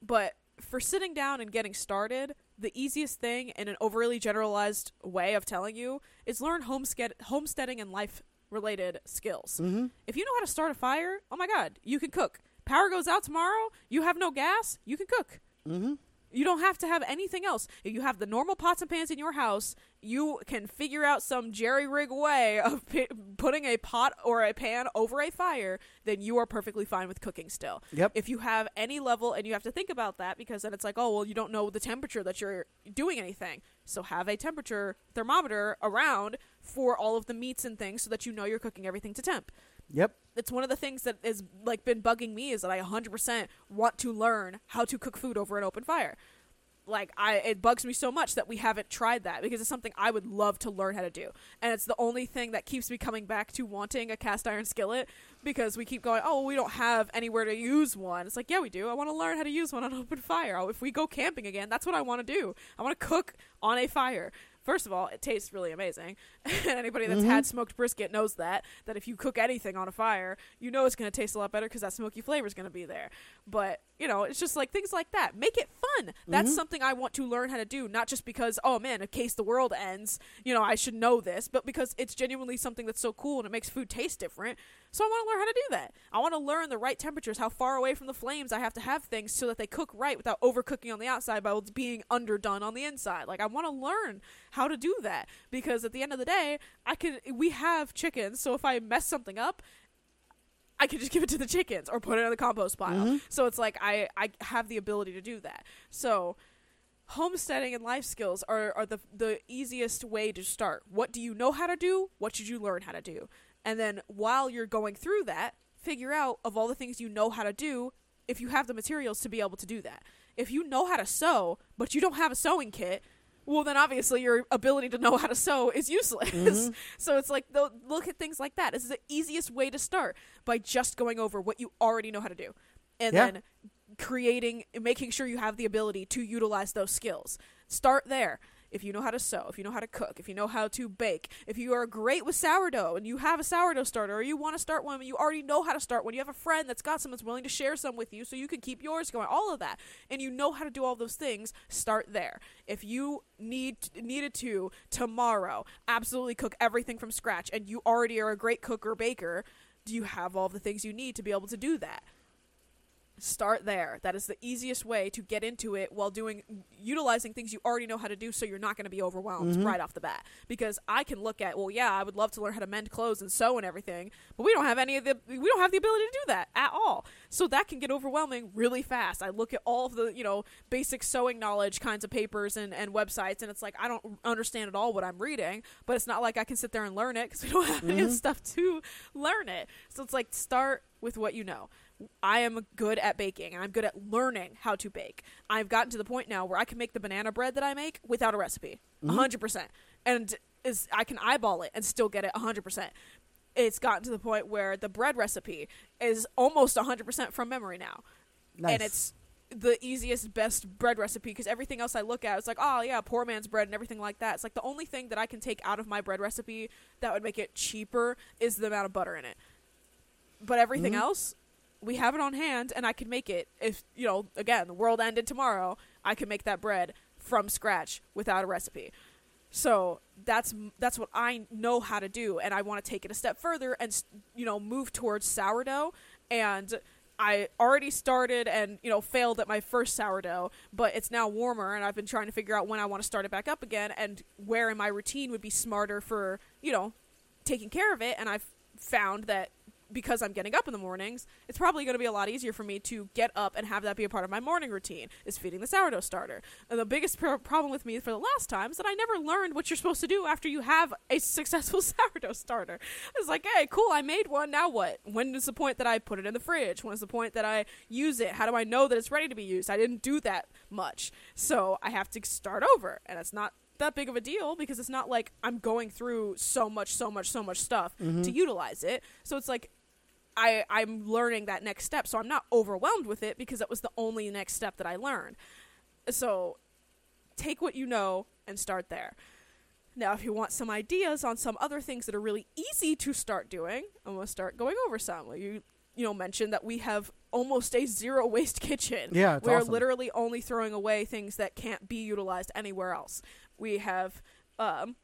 But for sitting down and getting started, the easiest thing in an overly generalized way of telling you is learn homestead homesteading and life related skills. Mm-hmm. If you know how to start a fire, oh my god, you can cook. Power goes out tomorrow, you have no gas, you can cook. Mm-hmm. You don't have to have anything else. If you have the normal pots and pans in your house, you can figure out some jerry rig way of pi putting a pot or a pan over a fire, then you are perfectly fine with cooking still. Yep. If you have any level, and you have to think about that because then it's like, oh, well, you don't know the temperature that you're doing anything. So have a temperature thermometer around for all of the meats and things so that you know you're cooking everything to temp Yep. it's one of the things that has like been bugging me is that I 100% want to learn how to cook food over an open fire. Like I it bugs me so much that we haven't tried that because it's something I would love to learn how to do. And it's the only thing that keeps me coming back to wanting a cast iron skillet because we keep going, "Oh, we don't have anywhere to use one." It's like, "Yeah, we do. I want to learn how to use one on open fire. Oh, if we go camping again, that's what I want to do. I want to cook on a fire." First of all, it tastes really amazing. Anybody that's Mhm. had smoked brisket knows that. That if you cook anything on a fire, you know it's going to taste a lot better because that smoky flavor is going to be there. But you know, it's just like things like that. Make it fun. That's Mhm. something I want to learn how to do, not just because oh man, in case the world ends, you know, I should know this, but because it's genuinely something that's so cool and it makes food taste different. So I want to learn how to do that. I want to learn the right temperatures, how far away from the flames I have to have things so that they cook right without overcooking on the outside while being underdone on the inside. Like I want to learn how to do that because at the end of the day, I could we have chickens, so if I mess something up, I could just give it to the chickens or put it in the compost pile. Mhm. So it's like I I have the ability to do that. So homesteading and life skills are, are the the easiest way to start. What do you know how to do? What should you learn how to do? And then while you're going through that, figure out of all the things you know how to do if you have the materials to be able to do that. If you know how to sew, but you don't have a sewing kit, well then obviously your ability to know how to sew is useless. Mhm. so it's like look at things like that. This is the easiest way to start by just going over what you already know how to do. And Yeah. then creating making sure you have the ability to utilize those skills. Start there. If you know how to sew, if you know how to cook, if you know how to bake, if you are great with sourdough and you have a sourdough starter or you want to start one and you already know how to start one, you have a friend that's got some that's willing to share some with you so you can keep yours going, all of that, and you know how to do all those things, start there. If you need needed to tomorrow absolutely cook everything from scratch and you already are a great cook or baker, do you have all the things you need to be able to do that? Start there. That is the easiest way to get into it while doing utilizing things you already know how to do so you're not going to be overwhelmed Mhm. right off the bat. Because I can look at, well, yeah, I would love to learn how to mend clothes and sew and everything, but we don't have any of the we don't have the ability to do that at all. So that can get overwhelming really fast. I look at all of the, you know, basic sewing knowledge kinds of papers and, and websites and it's like I don't understand at all what I'm reading, but it's not like I can sit there and learn it cuz we don't have any of the Mhm. stuff to learn it. So it's like start with what you know. I am good at baking and I'm good at learning how to bake. I've gotten to the point now where I can make the banana bread that I make without a recipe. a Mhm. 100%. And is I can eyeball it and still get it 100%. It's gotten to the point where the bread recipe is almost 100% from memory now. Nice. And it's the easiest, best bread recipe because everything else I look at, it's like, oh yeah, poor man's bread and everything like that. It's like the only thing that I can take out of my bread recipe that would make it cheaper is the amount of butter in it. But everything Mhm. else, we have it on hand, and I can make it. If you know, again, the world ended tomorrow, I can make that bread from scratch without a recipe. So that's that's what I know how to do, and I want to take it a step further and you know move towards sourdough. And I already started and you know failed at my first sourdough, but it's now warmer, and I've been trying to figure out when I want to start it back up again, and where in my routine would be smarter for you know taking care of it. And I've found that because I'm getting up in the mornings, it's probably going to be a lot easier for me to get up and have that be a part of my morning routine. Is feeding the sourdough starter. And the biggest pro- problem with me for the last time is that I never learned what you're supposed to do after you have a successful sourdough starter. It's like, hey, cool, I made one. Now what? When is the point that I put it in the fridge? When is the point that I use it? How do I know that it's ready to be used? I didn't do that much, so I have to start over, and it's not that big of a deal because it's not like I'm going through so much, so much, so much stuff mm-hmm. to utilize it. So it's like I I'm learning that next step, so I'm not overwhelmed with it because it was the only next step that I learned. So take what you know and start there. Now, if you want some ideas on some other things that are really easy to start doing, I'm gonna start going over some. You you know mentioned that we have almost a zero waste kitchen. Yeah, we're awesome. literally only throwing away things that can't be utilized anywhere else. We have um,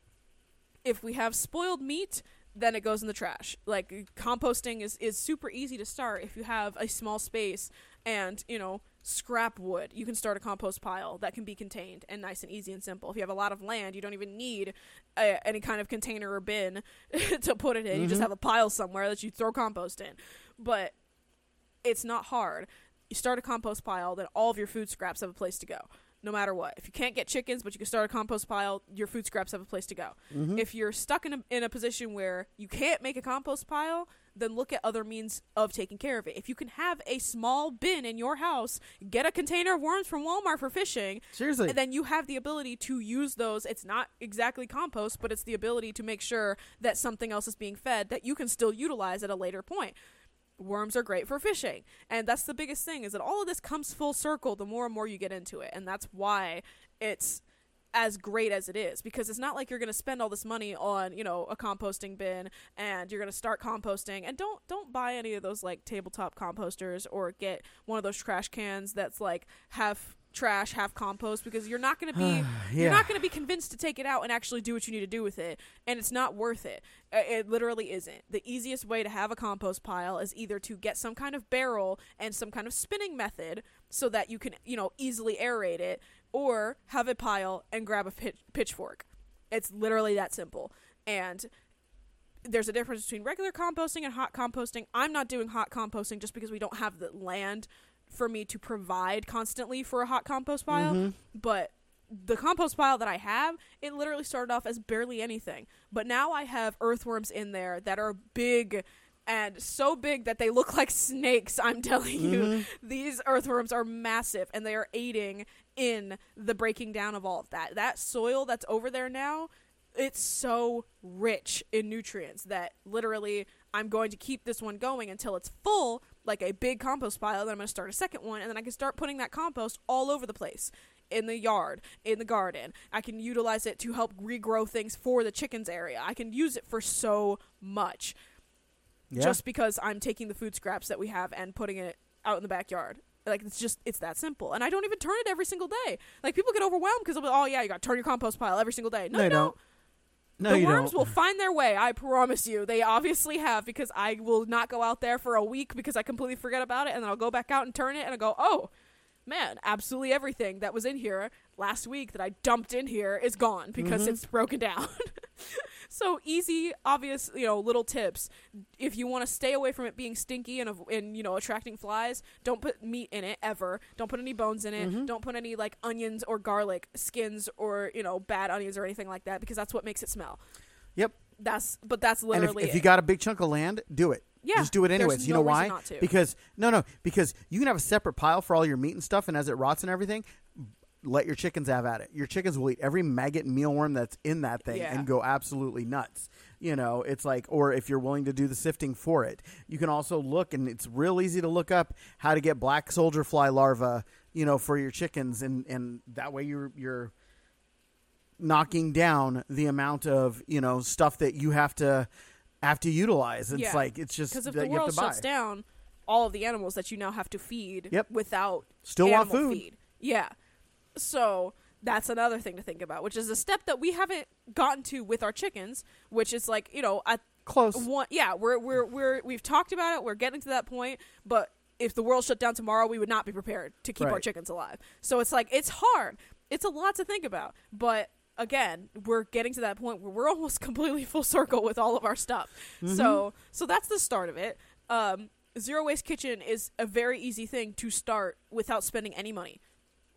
if we have spoiled meat, then it goes in the trash. Like composting is is super easy to start if you have a small space and, you know, scrap wood. You can start a compost pile that can be contained and nice and easy and simple. If you have a lot of land, you don't even need a, any kind of container or bin to put it in. You just Mhm. have a pile somewhere that you throw compost in. But it's not hard. You start a compost pile, then all of your food scraps have a place to go. No matter what. If you can't get chickens, but you can start a compost pile, your food scraps have a place to go. Mhm. If you're stuck in a, in a position where you can't make a compost pile, then look at other means of taking care of it. If you can have a small bin in your house, get a container of worms from Walmart for fishing, Seriously. and then you have the ability to use those. It's not exactly compost, but it's the ability to make sure that something else is being fed that you can still utilize at a later point. Worms are great for fishing. And that's the biggest thing is that all of this comes full circle the more and more you get into it. And that's why it's as great as it is because it's not like you're going to spend all this money on, you know, a composting bin and you're going to start composting and don't don't buy any of those like tabletop composters or get one of those trash cans that's like half trash, half compost because you're not going to be yeah. you're not going to be convinced to take it out and actually do what you need to do with it and it's not worth it it literally isn't the easiest way to have a compost pile is either to get some kind of barrel and some kind of spinning method so that you can you know easily aerate it or have a pile and grab a pitch- pitchfork it's literally that simple and there's a difference between regular composting and hot composting. I'm not doing hot composting just because we don't have the land for me to provide constantly for a hot compost pile. Mhm. But the compost pile that I have, it literally started off as barely anything. But now I have earthworms in there that are big and so big that they look like snakes. I'm telling you, Mhm. these earthworms are massive and they are aiding in the breaking down of all of that. That soil that's over there now, it's so rich in nutrients that literally I'm going to keep this one going until it's full, like a big compost pile. Then I'm going to start a second one, and then I can start putting that compost all over the place in the yard, in the garden. I can utilize it to help regrow things for the chickens area. I can use it for so much Yeah. just because I'm taking the food scraps that we have and putting it out in the backyard. Like it's just it's that simple, and I don't even turn it every single day. Like people get overwhelmed because they'll be, oh yeah, you got to turn your compost pile every single day. No, No, don't. No, the you worms don't. will find their way. I promise you. They obviously have because I will not go out there for a week because I completely forget about it, and then I'll go back out and turn it, and I go, oh man, absolutely everything that was in here last week that I dumped in here is gone because Mhm. it's broken down. so easy, obvious, you know, little tips. If you want to stay away from it being stinky and and you know attracting flies, don't put meat in it ever. Don't put any bones in it. Mhm. Don't put any like onions or garlic skins or you know bad onions or anything like that because that's what makes it smell. Yep. That's but that's And if, literally if you got a big chunk of land, do it. yeah. Just do it there's anyways. You no know why? Because no, no, because you can have a separate pile for all your meat and stuff, and as it rots and everything, let your chickens have at it. Your chickens will eat every maggot and mealworm that's in that thing Yeah. and go absolutely nuts. You know, it's like, or if you're willing to do the sifting for it, you can also look, and it's real easy to look up how to get black soldier fly larvae. You know, for your chickens, and and that way you're you're knocking down the amount of you know stuff that you have to have to utilize. It's Yeah. like it's just because if that the you have world shuts down, all of the animals that you now have to feed Yep. without Still want food. feed. Yeah. So that's another thing to think about, which is a step that we haven't gotten to with our chickens, which is like you know at Close. one yeah we're we're we're we've talked about it we're getting to that point but if the world shut down tomorrow we would not be prepared to keep our chickens alive so it's like it's hard it's a lot to think about but again we're getting to that point where we're almost completely full circle with all of our stuff Mm-hmm. so so that's the start of it um, Zero Waste Kitchen is a very easy thing to start without spending any money.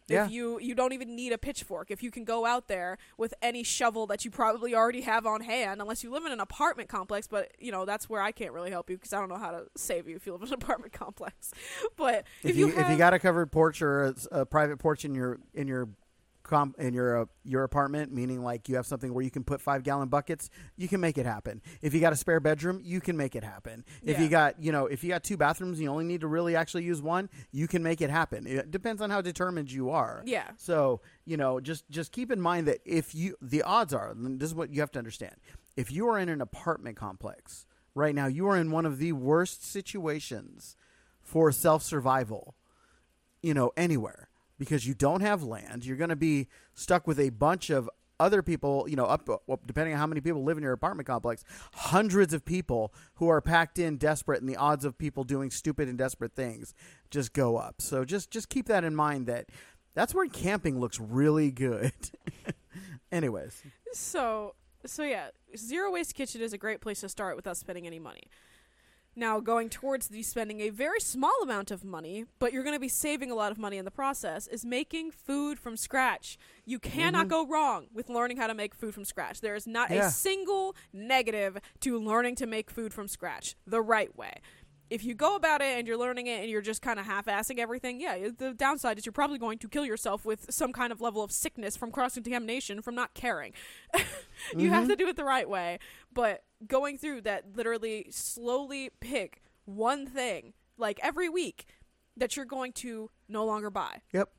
Yeah. If you you don't even need a pitchfork. If you can go out there with any shovel that you probably already have on hand, unless you live in an apartment complex, but you know that's where I can't really help you because I don't know how to save you if you live in an apartment complex. But if, if you, have, if you got a covered porch or a, a private porch in your in your com- in your uh, your apartment, meaning like you have something where you can put five gallon buckets, you can make it happen. If you got a spare bedroom, you can make it happen. If you got you know if you got two bathrooms, you only need to really actually use one, you can make it happen. It depends on how determined you are. yeah, So you know, just just keep in mind that if you the odds are, and this is what you have to understand. If you are in an apartment complex right now, you are in one of the worst situations for self survival. You know, anywhere because you don't have land. You're going to be stuck with a bunch of other people. You know, up depending on how many people live in your apartment complex, hundreds of people who are packed in, desperate, and the odds of people doing stupid and desperate things just go up. So just just keep that in mind that that's where camping looks really good. Anyways, So, so yeah, Zero Waste Kitchen is a great place to start without spending any money. Now, going towards the spending a very small amount of money, but you're going to be saving a lot of money in the process, is making food from scratch. You cannot Mhm. go wrong with learning how to make food from scratch. There is not Yeah. a single negative to learning to make food from scratch the right way. If you go about it and you're learning it and you're just kind of half-assing everything, yeah, the downside is you're probably going to kill yourself with some kind of level of sickness from cross-contamination from not caring. you have Mhm. to do it the right way. But going through that, literally slowly pick one thing, like every week, that you're going to no longer buy, yep.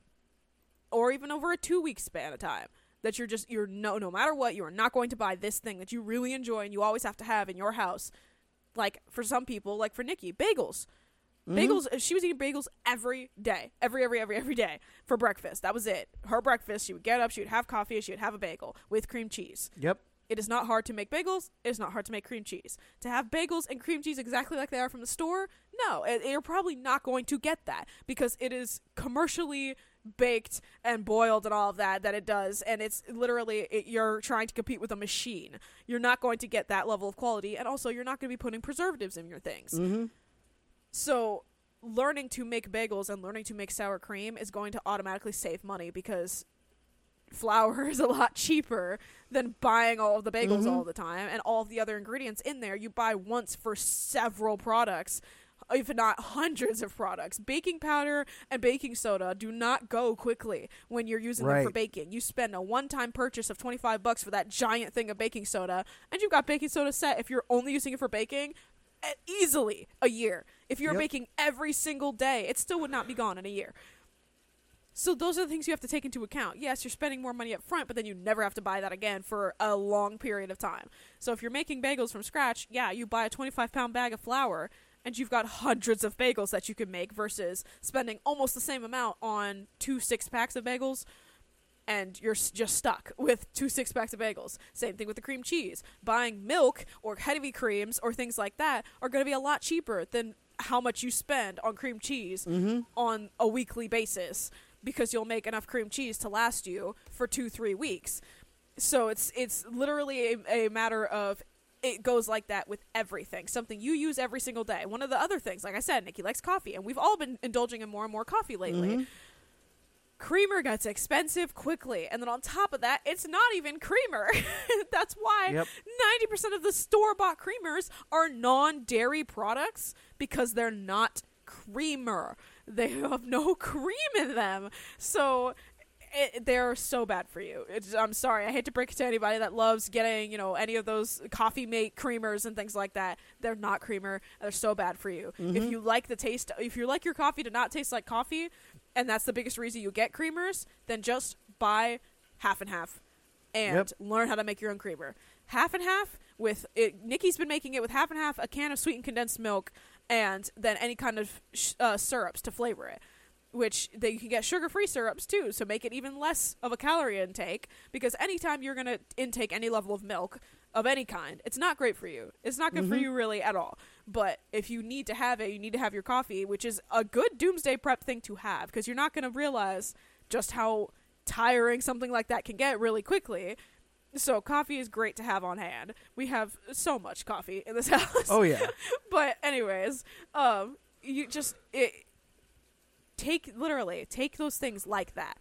or even over a two week span of time. That you're just you're no no matter what you are not going to buy this thing that you really enjoy and you always have to have in your house. Like for some people, like for Nikki, bagels. Mhm. Bagels. uh, She was eating bagels every day, every every every every day for breakfast. That was it. Her breakfast. She would get up. She would have coffee. and She would have a bagel with cream cheese. Yep. It is not hard to make bagels. It is not hard to make cream cheese. To have bagels and cream cheese exactly like they are from the store, no, it- you're probably not going to get that because it is commercially baked and boiled and all of that that it does, and it's literally it, you're trying to compete with a machine. You're not going to get that level of quality, and also you're not going to be putting preservatives in your things. Mm-hmm. So learning to make bagels and learning to make sour cream is going to automatically save money because flour is a lot cheaper than buying all of the bagels Mhm. all the time and all of the other ingredients in there you buy once for several products if not hundreds of products baking powder and baking soda do not go quickly when you're using them for baking you spend a one-time purchase of 25 bucks for that giant thing of baking soda and you've got baking soda set if you're only using it for baking eh, easily a year if you're Yep. baking every single day it still would not be gone in a year so those are the things you have to take into account. Yes, you're spending more money up front, but then you never have to buy that again for a long period of time. So if you're making bagels from scratch, yeah, you buy a 25 pound bag of flour and you've got hundreds of bagels that you can make versus spending almost the same amount on two six packs of bagels and you're just stuck with two six packs of bagels. Same thing with the cream cheese. Buying milk or heavy creams or things like that are going to be a lot cheaper than how much you spend on cream cheese Mm-hmm. on a weekly basis because you'll make enough cream cheese to last you for two three weeks so it's it's literally a, a matter of it goes like that with everything something you use every single day one of the other things like i said nikki likes coffee and we've all been indulging in more and more coffee lately Mhm. creamer gets expensive quickly and then on top of that it's not even creamer that's why Yep. 90% of the store bought creamers are non dairy products because they're not creamer. They have no cream in them. So it, they're so bad for you. It's, I'm sorry. I hate to break it to anybody that loves getting, you know, any of those coffee mate creamers and things like that. They're not creamer. They're so bad for you. If Mhm. you like the taste, if you like your coffee to not taste like coffee, and that's the biggest reason you get creamers, then just buy half and half and Yep. learn how to make your own creamer. Half and half with it. Nikki's been making it with half and half a can of sweetened condensed milk and then any kind of sh- uh, syrups to flavor it. Which they you can get sugar free syrups too, so make it even less of a calorie intake. Because anytime you're gonna intake any level of milk of any kind, it's not great for you. It's not good for Mhm. you really at all. But if you need to have it, you need to have your coffee, which is a good doomsday prep thing to have because you're not gonna realize just how tiring something like that can get really quickly So coffee is great to have on hand. We have so much coffee in this house. Oh yeah. but anyways, um, you just it, take literally take those things like that.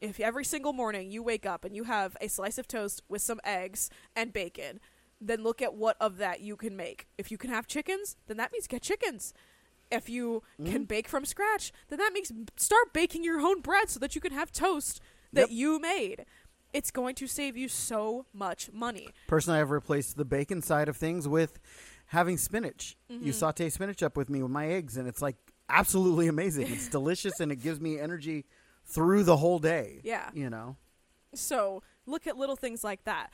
If every single morning you wake up and you have a slice of toast with some eggs and bacon, then look at what of that you can make. If you can have chickens, then that means get chickens. If you can bake from scratch, then that means start baking your own bread so that you can have toast that Yep. you made. It's going to save you so much money. Personally, I've replaced the bacon side of things with having spinach. Mm-hmm. You saute spinach up with me with my eggs, and it's like absolutely amazing. It's delicious, and it gives me energy through the whole day. Yeah. You know. So look at little things like that.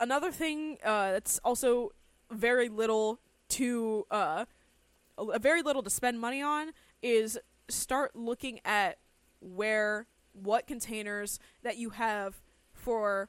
Another thing uh, that's also very little to uh, a very little to spend money on is start looking at where what containers that you have for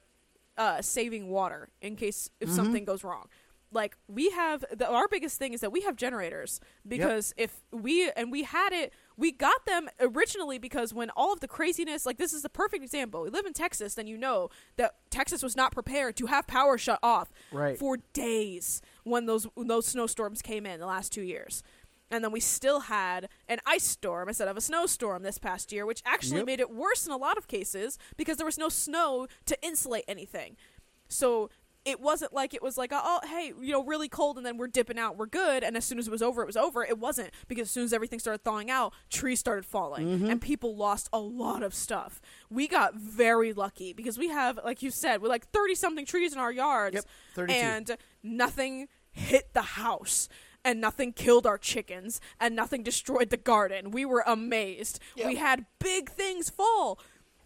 uh, saving water in case if Mhm. something goes wrong. Like we have the, our biggest thing is that we have generators because if we and we had it we got them originally because when all of the craziness like this is the perfect example. We live in Texas then you know that Texas was not prepared to have power shut off Right. for days when those when those snowstorms came in the last 2 years. And then we still had an ice storm instead of a snowstorm this past year, which actually Yep. made it worse in a lot of cases because there was no snow to insulate anything. So it wasn't like it was like, oh, hey, you know, really cold and then we're dipping out, we're good. And as soon as it was over, it was over. It wasn't because as soon as everything started thawing out, trees started falling mm-hmm. and people lost a lot of stuff. We got very lucky because we have, like you said, we're like 30 something trees in our yards Yep, 32. and nothing hit the house. And nothing killed our chickens, and nothing destroyed the garden. We were amazed. We had big things fall.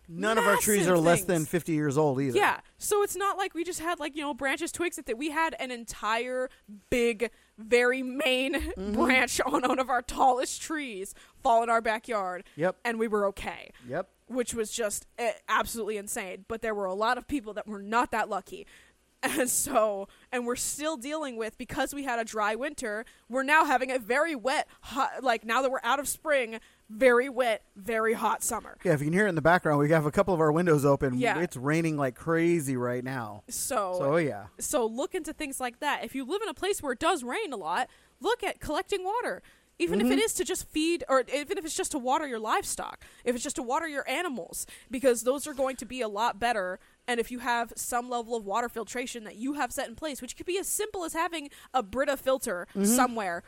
None of our trees Massive are less things. than 50 years old either. Yeah. So it's not like we just had like, you know, branches, twigs that we had an entire big, very main Mm-hmm. branch on one of our tallest trees fall in our backyard. Yep. And we were okay. Yep. Which was just eh, absolutely insane. But there were a lot of people that were not that lucky. And so, and we're still dealing with because we had a dry winter, we're now having a very wet, hot, like now that we're out of spring, very wet, very hot summer. Yeah, if you can hear it in the background, we have a couple of our windows open. Yeah. It's raining like crazy right now. So, So, oh, yeah. So look into things like that. If you live in a place where it does rain a lot, look at collecting water. Even if it mm-hmm. is to just feed, or even if it's just to water your livestock, if it's just to water your animals, because those are going to be a lot better. And if you have some level of water filtration that you have set in place, which could be as simple as having a Brita filter mm-hmm. somewhere,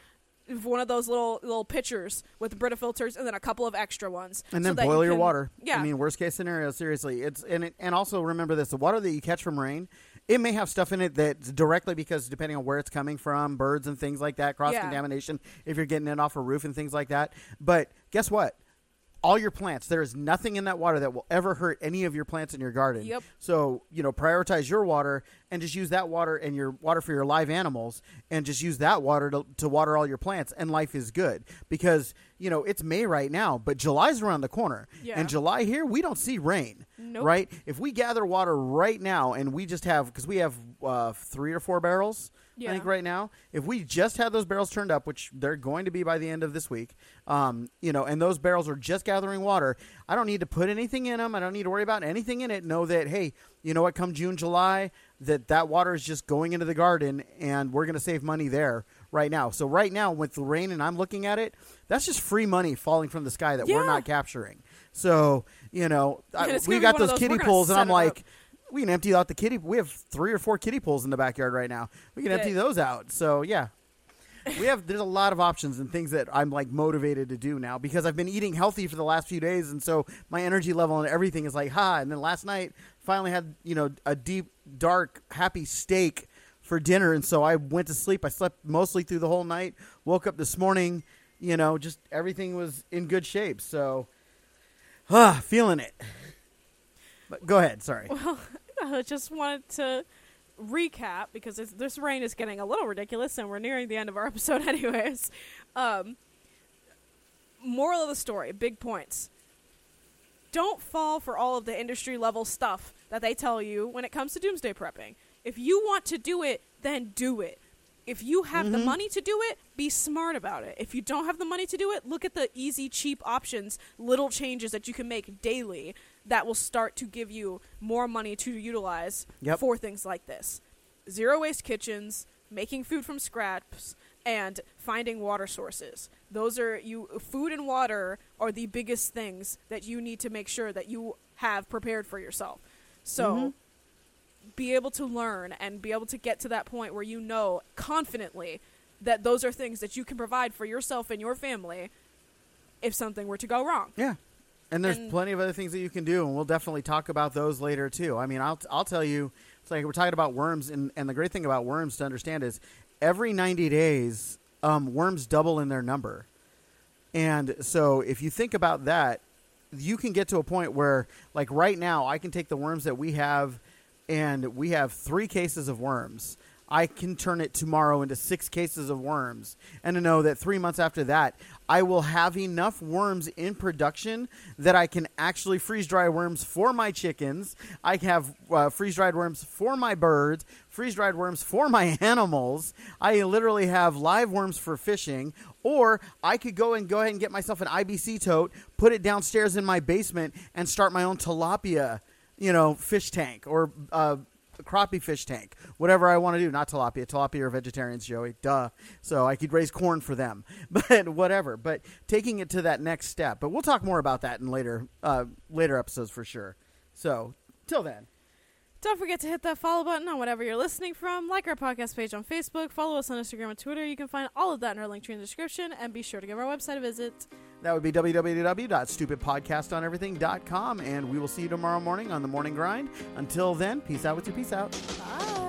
one of those little little pitchers with Brita filters, and then a couple of extra ones, And so then you boil your can- water. Yeah, I mean, worst case scenario, seriously. It's and it, and also remember this: the water that you catch from rain, it may have stuff in it that's directly because depending on where it's coming from, birds and things like that, cross contamination. If you're getting it off a roof and things like that, but guess what? All your plants, there is nothing in that water that will ever hurt any of your plants in your garden. Yep. So, you know, prioritize your water and just use that water and your water for your live animals and just use that water to, to water all your plants and life is good. Because, you know, it's May right now, but July's around the corner. Yeah. And July here, we don't see rain. Nope. Right? If we gather water right now and we just have, because we have uh, three or four barrels, I think, right now, if we just had those barrels turned up, which they're going to be by the end of this week, um, you know, and those barrels are just gathering water, I don't need to put anything in them. I don't need to worry about anything in it. Know that, hey, you know what, come June, July, that that water is just going into the garden and we're going to save money there right now. So right now with the rain and I'm looking at it, that's just free money falling from the sky that we're not capturing. So, you know, I, we got those those, kiddie pools and I'm like. We can empty out the kiddie. We have three or four kiddie pools in the backyard right now. We can Yeah. empty those out. So yeah, we have. There's a lot of options and things that I'm like motivated to do now because I've been eating healthy for the last few days, and so my energy level and everything is like ha. And then last night finally had you know a deep, dark, happy steak for dinner, and so I went to sleep. I slept mostly through the whole night. Woke up this morning, you know, just everything was in good shape. So, ah, feeling it. But go ahead. Sorry. Well, I just wanted to recap because it's, this rain is getting a little ridiculous and we're nearing the end of our episode anyways. Um, moral of the story, big points. Don't fall for all of the industry level stuff that they tell you when it comes to doomsday prepping. If you want to do it, then do it. If you have the money to do it, be smart about it. If you don't have the money to do it, look at the easy, cheap options, little changes that you can make daily that will start to give you more money to utilize Yep. for things like this. Zero waste kitchens, making food from scraps, and finding water sources. Those are you food and water are the biggest things that you need to make sure that you have prepared for yourself. So Mhm. be able to learn and be able to get to that point where you know confidently that those are things that you can provide for yourself and your family if something were to go wrong. Yeah. And there's And- plenty of other things that you can do, and we'll definitely talk about those later too. I mean, I'll I'll tell you, it's like we're talking about worms, and and the great thing about worms to understand is every 90 days, um, worms double in their number, and so if you think about that, you can get to a point where, like right now, I can take the worms that we have, and we have three cases of worms. I can turn it tomorrow into six cases of worms, and to know that three months after that, I will have enough worms in production that I can actually freeze dry worms for my chickens. I have uh, freeze dried worms for my birds, freeze dried worms for my animals. I literally have live worms for fishing, or I could go and go ahead and get myself an IBC tote, put it downstairs in my basement, and start my own tilapia, you know, fish tank or uh, crappie fish tank, whatever I want to do. Not tilapia. Tilapia are vegetarians, Joey. Duh. So I could raise corn for them, but whatever. But taking it to that next step. But we'll talk more about that in later uh, later episodes for sure. So till then, Don't forget to hit that follow button on whatever you're listening from. Like our podcast page on Facebook. Follow us on Instagram and Twitter. You can find all of that in our link tree in the description. And be sure to give our website a visit. that would be www.stupidpodcastoneverything.com, and we will see you tomorrow morning on the morning grind. Until then, peace out with your peace out. Bye.